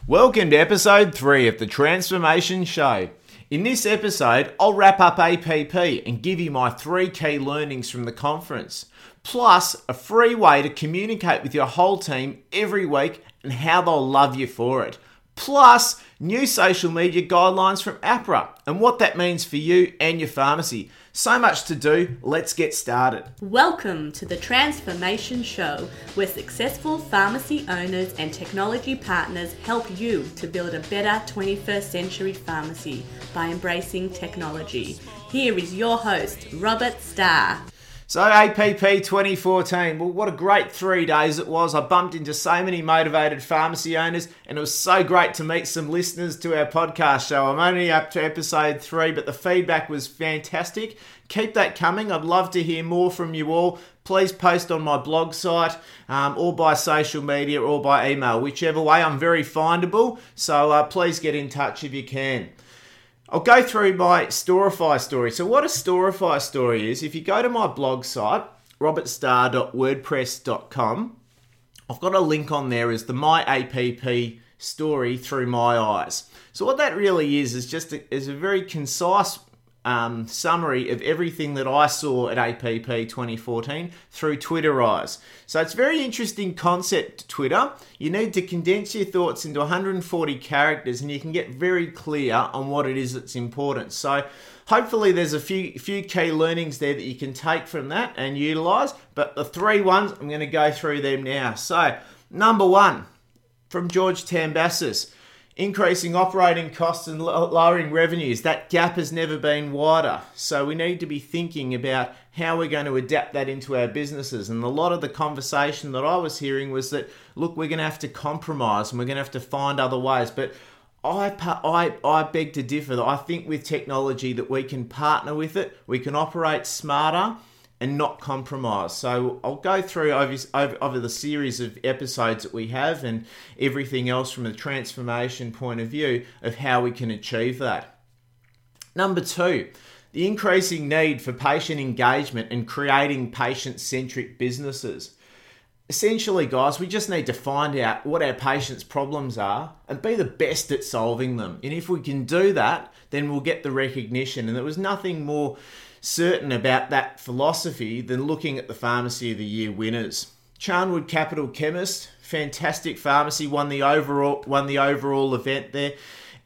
Welcome to episode 3 of the Transformation Show. In this episode, I'll wrap up APP and give you my three key learnings from the conference, plus a free way to communicate with your whole team every week and how they'll love you for it. Plus, new social media guidelines from AHPRA and what that means for you and your pharmacy. So much to do, let's get started. Welcome to the Transformation Show, where successful pharmacy owners and technology partners help you to build a better 21st century pharmacy by embracing technology. Here is your host, Robert Starr. So APP 2014, well, what a great three days it was. I bumped into so many motivated pharmacy owners, and it was so great to meet some listeners to our podcast show. I'm only up to episode three, but the feedback was fantastic. Keep that coming. I'd love to hear more from you all. Please post on my blog site, um, or by social media, or by email, whichever way. I'm very findable, so uh, please get in touch if you can. I'll go through my Storify story. So, what a Storify story is, if you go to my blog site, robertstar.wordpress.com, I've got a link on there as the My APP story through my eyes. So, what that really is is just a, is a very concise um, summary of everything that I saw at APP 2014 through Twitter Eyes. So it's a very interesting concept, Twitter. You need to condense your thoughts into 140 characters and you can get very clear on what it is that's important. So hopefully there's a few few key learnings there that you can take from that and utilize. But the three ones, I'm going to go through them now. So number one, from George Tambassis increasing operating costs and lowering revenues. That gap has never been wider. So we need to be thinking about how we're going to adapt that into our businesses. And a lot of the conversation that I was hearing was that, look, we're going to have to compromise and we're going to have to find other ways. But I, I, I beg to differ. I think with technology that we can partner with it, we can operate smarter and not compromise. So I'll go through over, the series of episodes that we have and everything else from a transformation point of view of how we can achieve that. Number two, the increasing need for patient engagement and creating patient centric businesses. Essentially, guys, we just need to find out what our patients' problems are and be the best at solving them. And if we can do that, then we'll get the recognition. And there was nothing more certain about that philosophy than looking at the Pharmacy of the Year winners. Charnwood Capital Chemist, fantastic pharmacy, won the overall won the overall event there,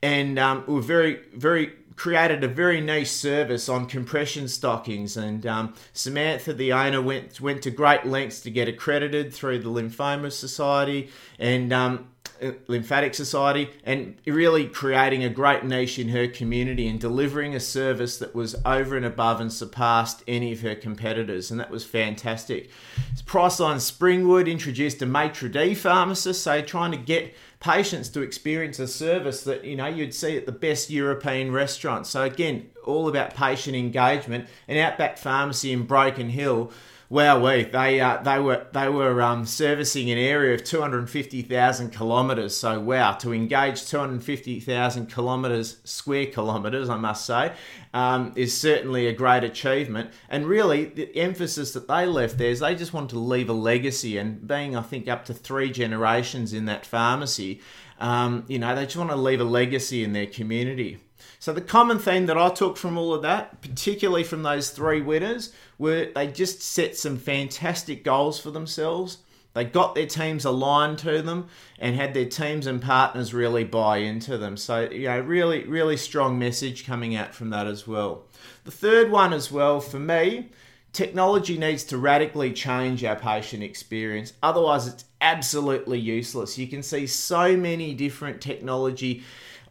and um, were very very created a very nice service on compression stockings. And um, Samantha, the owner, went went to great lengths to get accredited through the Lymphoma Society, and um, Uh, lymphatic Society and really creating a great niche in her community and delivering a service that was over and above and surpassed any of her competitors. And that was fantastic. Priceline Springwood introduced a maitre d' pharmacist, so trying to get patients to experience a service that you know you'd see at the best European restaurants. So again, all about patient engagement. And Outback Pharmacy in Broken Hill Wow, we they uh, they were they were um, servicing an area of two hundred fifty thousand kilometres. So wow, to engage two hundred fifty thousand kilometres square kilometres, I must say, um, is certainly a great achievement. And really, the emphasis that they left there is they just wanted to leave a legacy. And being, I think, up to three generations in that pharmacy, um, you know, they just want to leave a legacy in their community. So the common theme that I took from all of that, particularly from those three winners, were they just set some fantastic goals for themselves. They got their teams aligned to them and had their teams and partners really buy into them. So, you know, really, really strong message coming out from that as well. The third one, as well, for me, technology needs to radically change our patient experience. Otherwise, it's absolutely useless. You can see so many different technology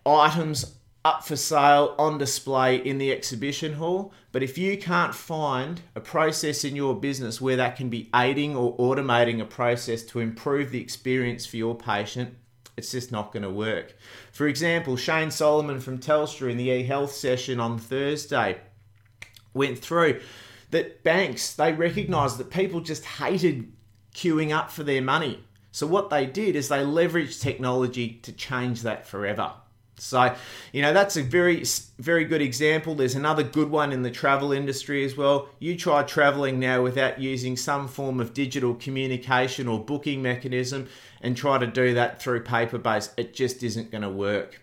items up for sale on display in the exhibition hall. But if you can't find a process in your business where that can be aiding or automating a process to improve the experience for your patient, it's just not going to work. For example, Shane Solomon from Telstra in the e-health session on Thursday went through that banks they recognized that people just hated queuing up for their money. So what they did is they leveraged technology to change that forever. So, you know, that's a very, very good example. There's another good one in the travel industry as well. You try traveling now without using some form of digital communication or booking mechanism and try to do that through paper based. It just isn't going to work.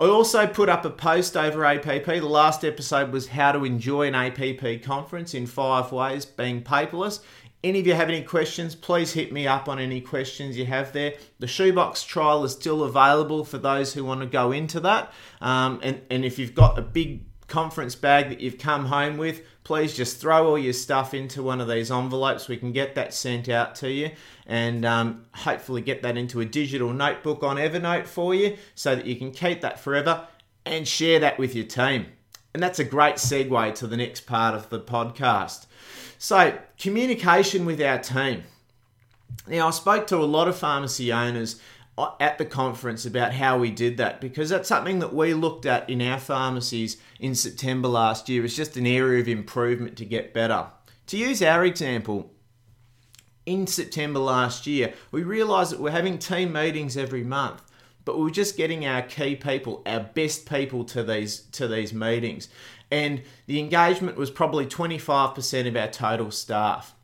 I also put up a post over APP. The last episode was how to enjoy an APP conference in five ways, being paperless. Any of you have any questions, please hit me up on any questions you have there. The shoebox trial is still available for those who want to go into that. Um, and, and if you've got a big conference bag that you've come home with, please just throw all your stuff into one of these envelopes. We can get that sent out to you and um, hopefully get that into a digital notebook on Evernote for you so that you can keep that forever and share that with your team. And that's a great segue to the next part of the podcast. So, communication with our team. Now, I spoke to a lot of pharmacy owners at the conference about how we did that because that's something that we looked at in our pharmacies in September last year. It's just an area of improvement to get better. To use our example, in September last year, we realised that we're having team meetings every month but we were just getting our key people, our best people to these to these meetings. And the engagement was probably 25% of our total staff.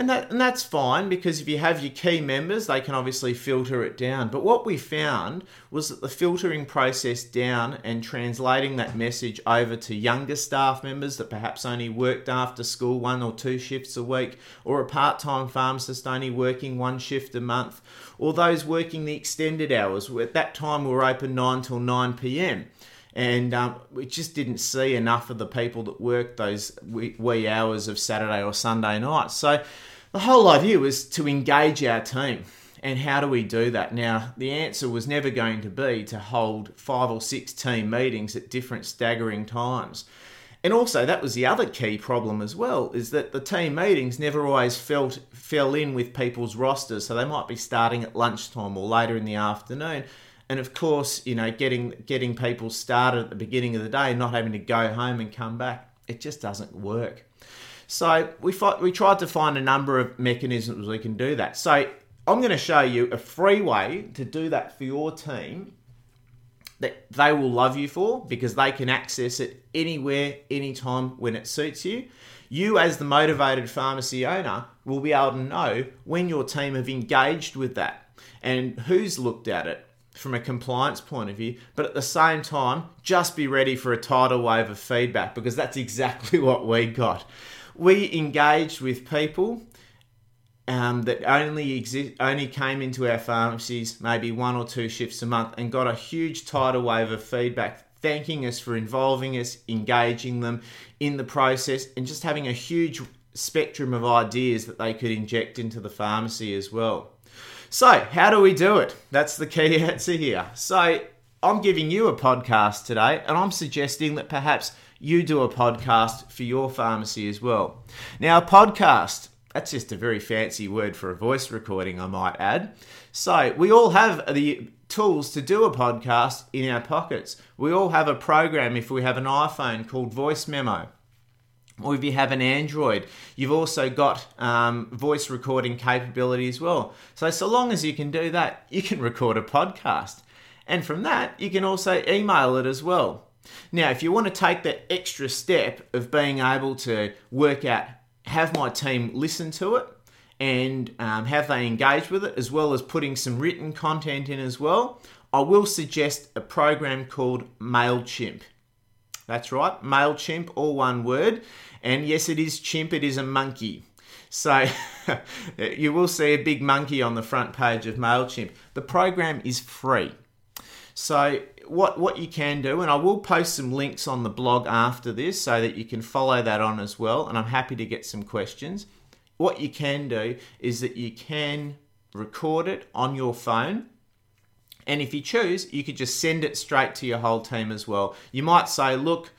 And that and that's fine because if you have your key members, they can obviously filter it down. But what we found was that the filtering process down and translating that message over to younger staff members that perhaps only worked after school one or two shifts a week, or a part-time pharmacist only working one shift a month, or those working the extended hours. At that time, we were open nine till nine p.m and um, we just didn't see enough of the people that worked those wee, hours of Saturday or Sunday night. So the whole idea was to engage our team. And how do we do that? Now, the answer was never going to be to hold five or six team meetings at different staggering times. And also, that was the other key problem as well, is that the team meetings never always felt fell in with people's rosters. So they might be starting at lunchtime or later in the afternoon and of course, you know, getting getting people started at the beginning of the day, not having to go home and come back, it just doesn't work. So we fought, we tried to find a number of mechanisms we can do that. So I'm going to show you a free way to do that for your team that they will love you for because they can access it anywhere, anytime when it suits you. You, as the motivated pharmacy owner, will be able to know when your team have engaged with that and who's looked at it from a compliance point of view, but at the same time, just be ready for a tidal wave of feedback because that's exactly what we got. We engaged with people um, that only exist, only came into our pharmacies maybe one or two shifts a month and got a huge tidal wave of feedback thanking us for involving us, engaging them in the process, and just having a huge spectrum of ideas that they could inject into the pharmacy as well. So, how do we do it? That's the key answer here. So, I'm giving you a podcast today, and I'm suggesting that perhaps you do a podcast for your pharmacy as well. Now, a podcast, that's just a very fancy word for a voice recording, I might add. So, we all have the tools to do a podcast in our pockets. We all have a program, if we have an iPhone, called Voice Memo or if you have an Android, you've also got um, voice recording capability as well. So, so long as you can do that, you can record a podcast. And from that, you can also email it as well. Now, if you want to take that extra step of being able to work out, have my team listen to it and um, have they engage with it, as well as putting some written content in as well, I will suggest a program called MailChimp. That's right, MailChimp, all one word. And yes, it is chimp, it is a monkey. So you will see a big monkey on the front page of MailChimp. The program is free. So what, what you can do, and I will post some links on the blog after this so that you can follow that on as well, and I'm happy to get some questions. What you can do is that you can record it on your phone and if you choose, you could just send it straight to your whole team as well. You might say, look,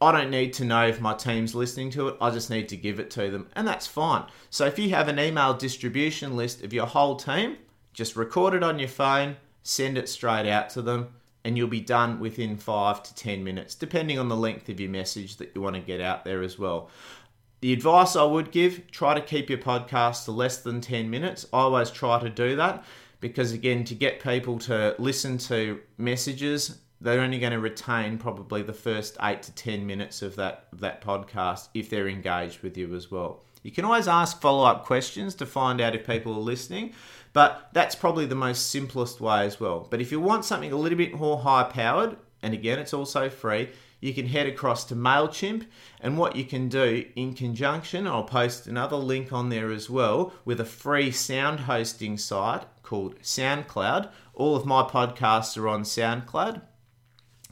I don't need to know if my team's listening to it. I just need to give it to them, and that's fine. So if you have an email distribution list of your whole team, just record it on your phone, send it straight out to them, and you'll be done within five to 10 minutes, depending on the length of your message that you want to get out there as well. The advice I would give try to keep your podcast to less than 10 minutes. I always try to do that because again, to get people to listen to messages, they're only going to retain probably the first eight to ten minutes of that that podcast if they're engaged with you as well. You can always ask follow up questions to find out if people are listening, but that's probably the most simplest way as well. But if you want something a little bit more high powered, and again, it's also free, you can head across to MailChimp. And what you can do in conjunction, I'll post another link on there as well with a free sound hosting site called SoundCloud. All of my podcasts are on SoundCloud.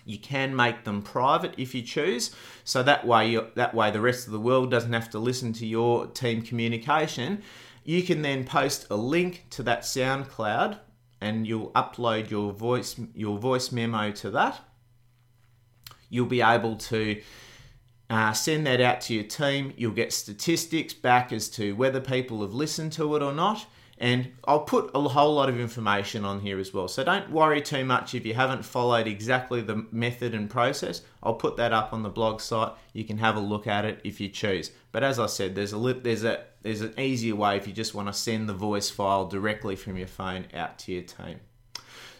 You can make them private if you choose, so that way that way the rest of the world doesn't have to listen to your team communication. You can then post a link to that SoundCloud, and you'll upload your voice your voice memo to that. You'll be able to uh, send that out to your team. You'll get statistics back as to whether people have listened to it or not and I'll put a whole lot of information on here as well. So don't worry too much if you haven't followed exactly the method and process. I'll put that up on the blog site. You can have a look at it if you choose. But as I said, there's a there's a there's an easier way if you just want to send the voice file directly from your phone out to your team.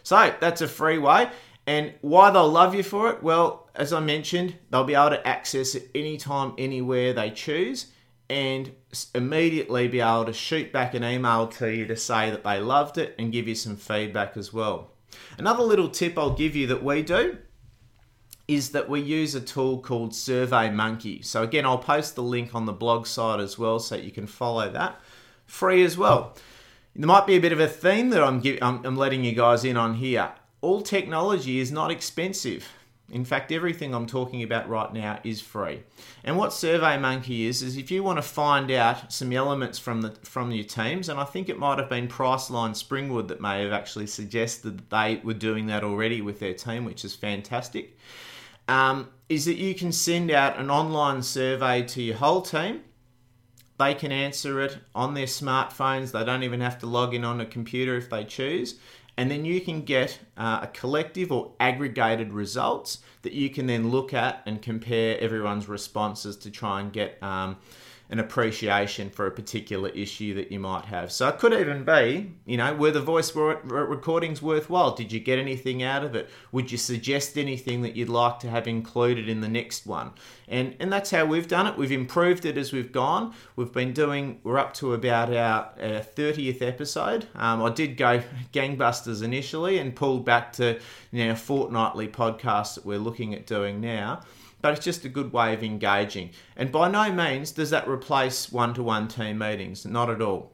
So that's a free way. And why they'll love you for it? Well, as I mentioned, they'll be able to access it anytime, anywhere they choose and immediately be able to shoot back an email to you to say that they loved it and give you some feedback as well. Another little tip I'll give you that we do is that we use a tool called SurveyMonkey. So again, I'll post the link on the blog site as well so you can follow that free as well. There might be a bit of a theme that I'm, I'm, I'm letting you guys in on here. All technology is not expensive. In fact, everything I'm talking about right now is free. And what SurveyMonkey is is if you want to find out some elements from the from your teams, and I think it might have been Priceline Springwood that may have actually suggested that they were doing that already with their team, which is fantastic. Um, is that you can send out an online survey to your whole team. They can answer it on their smartphones. They don't even have to log in on a computer if they choose and then you can get uh, a collective or aggregated results that you can then look at and compare everyone's responses to try and get um, an appreciation for a particular issue that you might have. So it could even be, you know, were the voice recordings worthwhile? Did you get anything out of it? Would you suggest anything that you'd like to have included in the next one? And and that's how we've done it. We've improved it as we've gone. We've been doing. We're up to about our thirtieth episode. Um, I did go gangbusters initially and pulled back to you know fortnightly podcasts that we're looking at doing now but it's just a good way of engaging. And by no means does that replace one to one team meetings, not at all.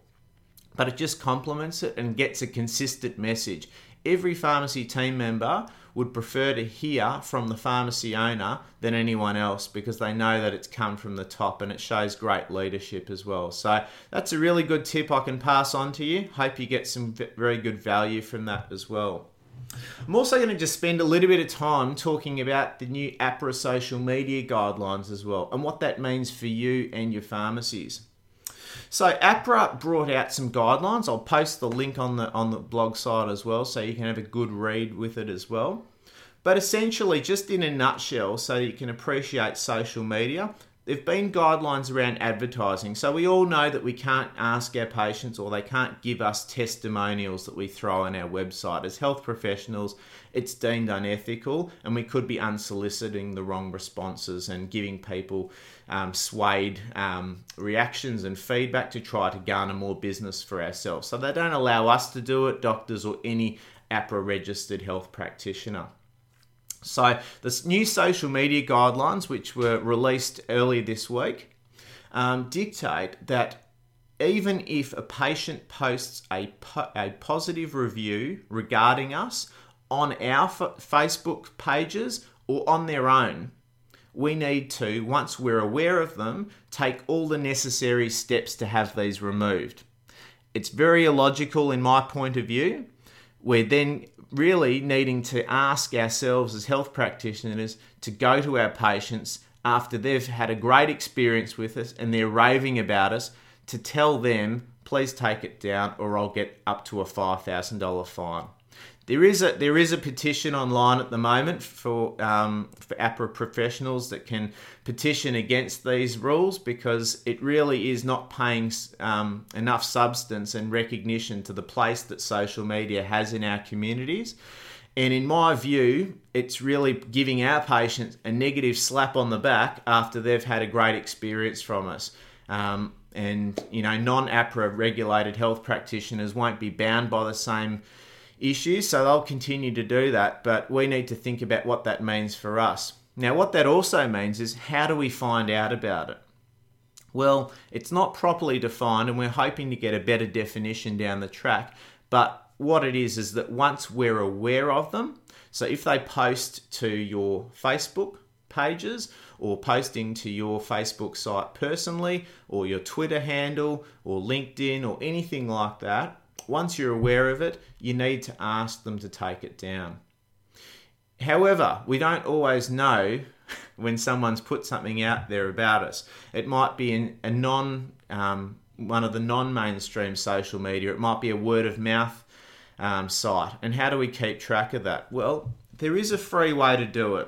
But it just complements it and gets a consistent message. Every pharmacy team member would prefer to hear from the pharmacy owner than anyone else because they know that it's come from the top and it shows great leadership as well. So that's a really good tip I can pass on to you. Hope you get some very good value from that as well. I'm also going to just spend a little bit of time talking about the new AHPRA social media guidelines as well and what that means for you and your pharmacies. So AHPRA brought out some guidelines. I'll post the link on the on the blog site as well so you can have a good read with it as well. But essentially, just in a nutshell, so you can appreciate social media, There've been guidelines around advertising, so we all know that we can't ask our patients or they can't give us testimonials that we throw on our website. As health professionals, it's deemed unethical, and we could be unsoliciting the wrong responses and giving people um, swayed um, reactions and feedback to try to garner more business for ourselves. So they don't allow us to do it, doctors or any AHPRA registered health practitioner. So, the new social media guidelines, which were released earlier this week, um, dictate that even if a patient posts a, po- a positive review regarding us on our f- Facebook pages or on their own, we need to, once we're aware of them, take all the necessary steps to have these removed. It's very illogical in my point of view. We're then really needing to ask ourselves as health practitioners to go to our patients after they've had a great experience with us and they're raving about us to tell them, please take it down or I'll get up to a $5,000 fine. There is a there is a petition online at the moment for um, for AHPRA professionals that can petition against these rules because it really is not paying um, enough substance and recognition to the place that social media has in our communities. And in my view, it's really giving our patients a negative slap on the back after they've had a great experience from us. Um, and you know, non-AHPRA regulated health practitioners won't be bound by the same issues, so they'll continue to do that. But we need to think about what that means for us. Now, what that also means is how do we find out about it? Well, it's not properly defined, and we're hoping to get a better definition down the track. But what it is is that once we're aware of them, so if they post to your Facebook pages or posting to your Facebook site personally or your Twitter handle or LinkedIn or anything like that, once you're aware of it, you need to ask them to take it down. However, we don't always know when someone's put something out there about us. It might be in a non um, one of the non-mainstream social media. It might be a word of mouth um, site. And how do we keep track of that? Well, there is a free way to do it.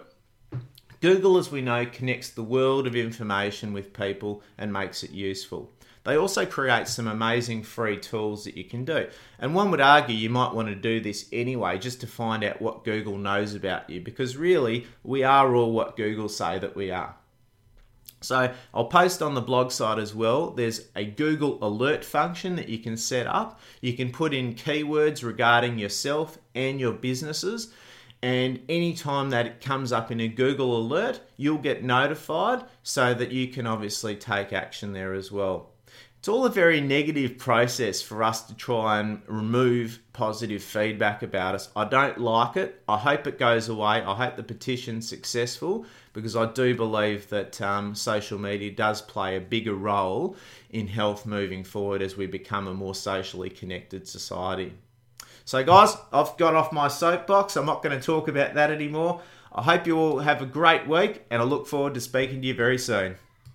Google, as we know, connects the world of information with people and makes it useful. They also create some amazing free tools that you can do. And one would argue you might want to do this anyway just to find out what Google knows about you because really we are all what Google say that we are. So I'll post on the blog site as well. There's a Google alert function that you can set up. You can put in keywords regarding yourself and your businesses. And anytime that it comes up in a Google alert, you'll get notified so that you can obviously take action there as well it's all a very negative process for us to try and remove positive feedback about us. I don't like it. I hope it goes away. I hope the petition's successful because I do believe that um, social media does play a bigger role in health moving forward as we become a more socially connected society. So, guys, I've got off my soapbox. I'm not going to talk about that anymore. I hope you all have a great week and I look forward to speaking to you very soon.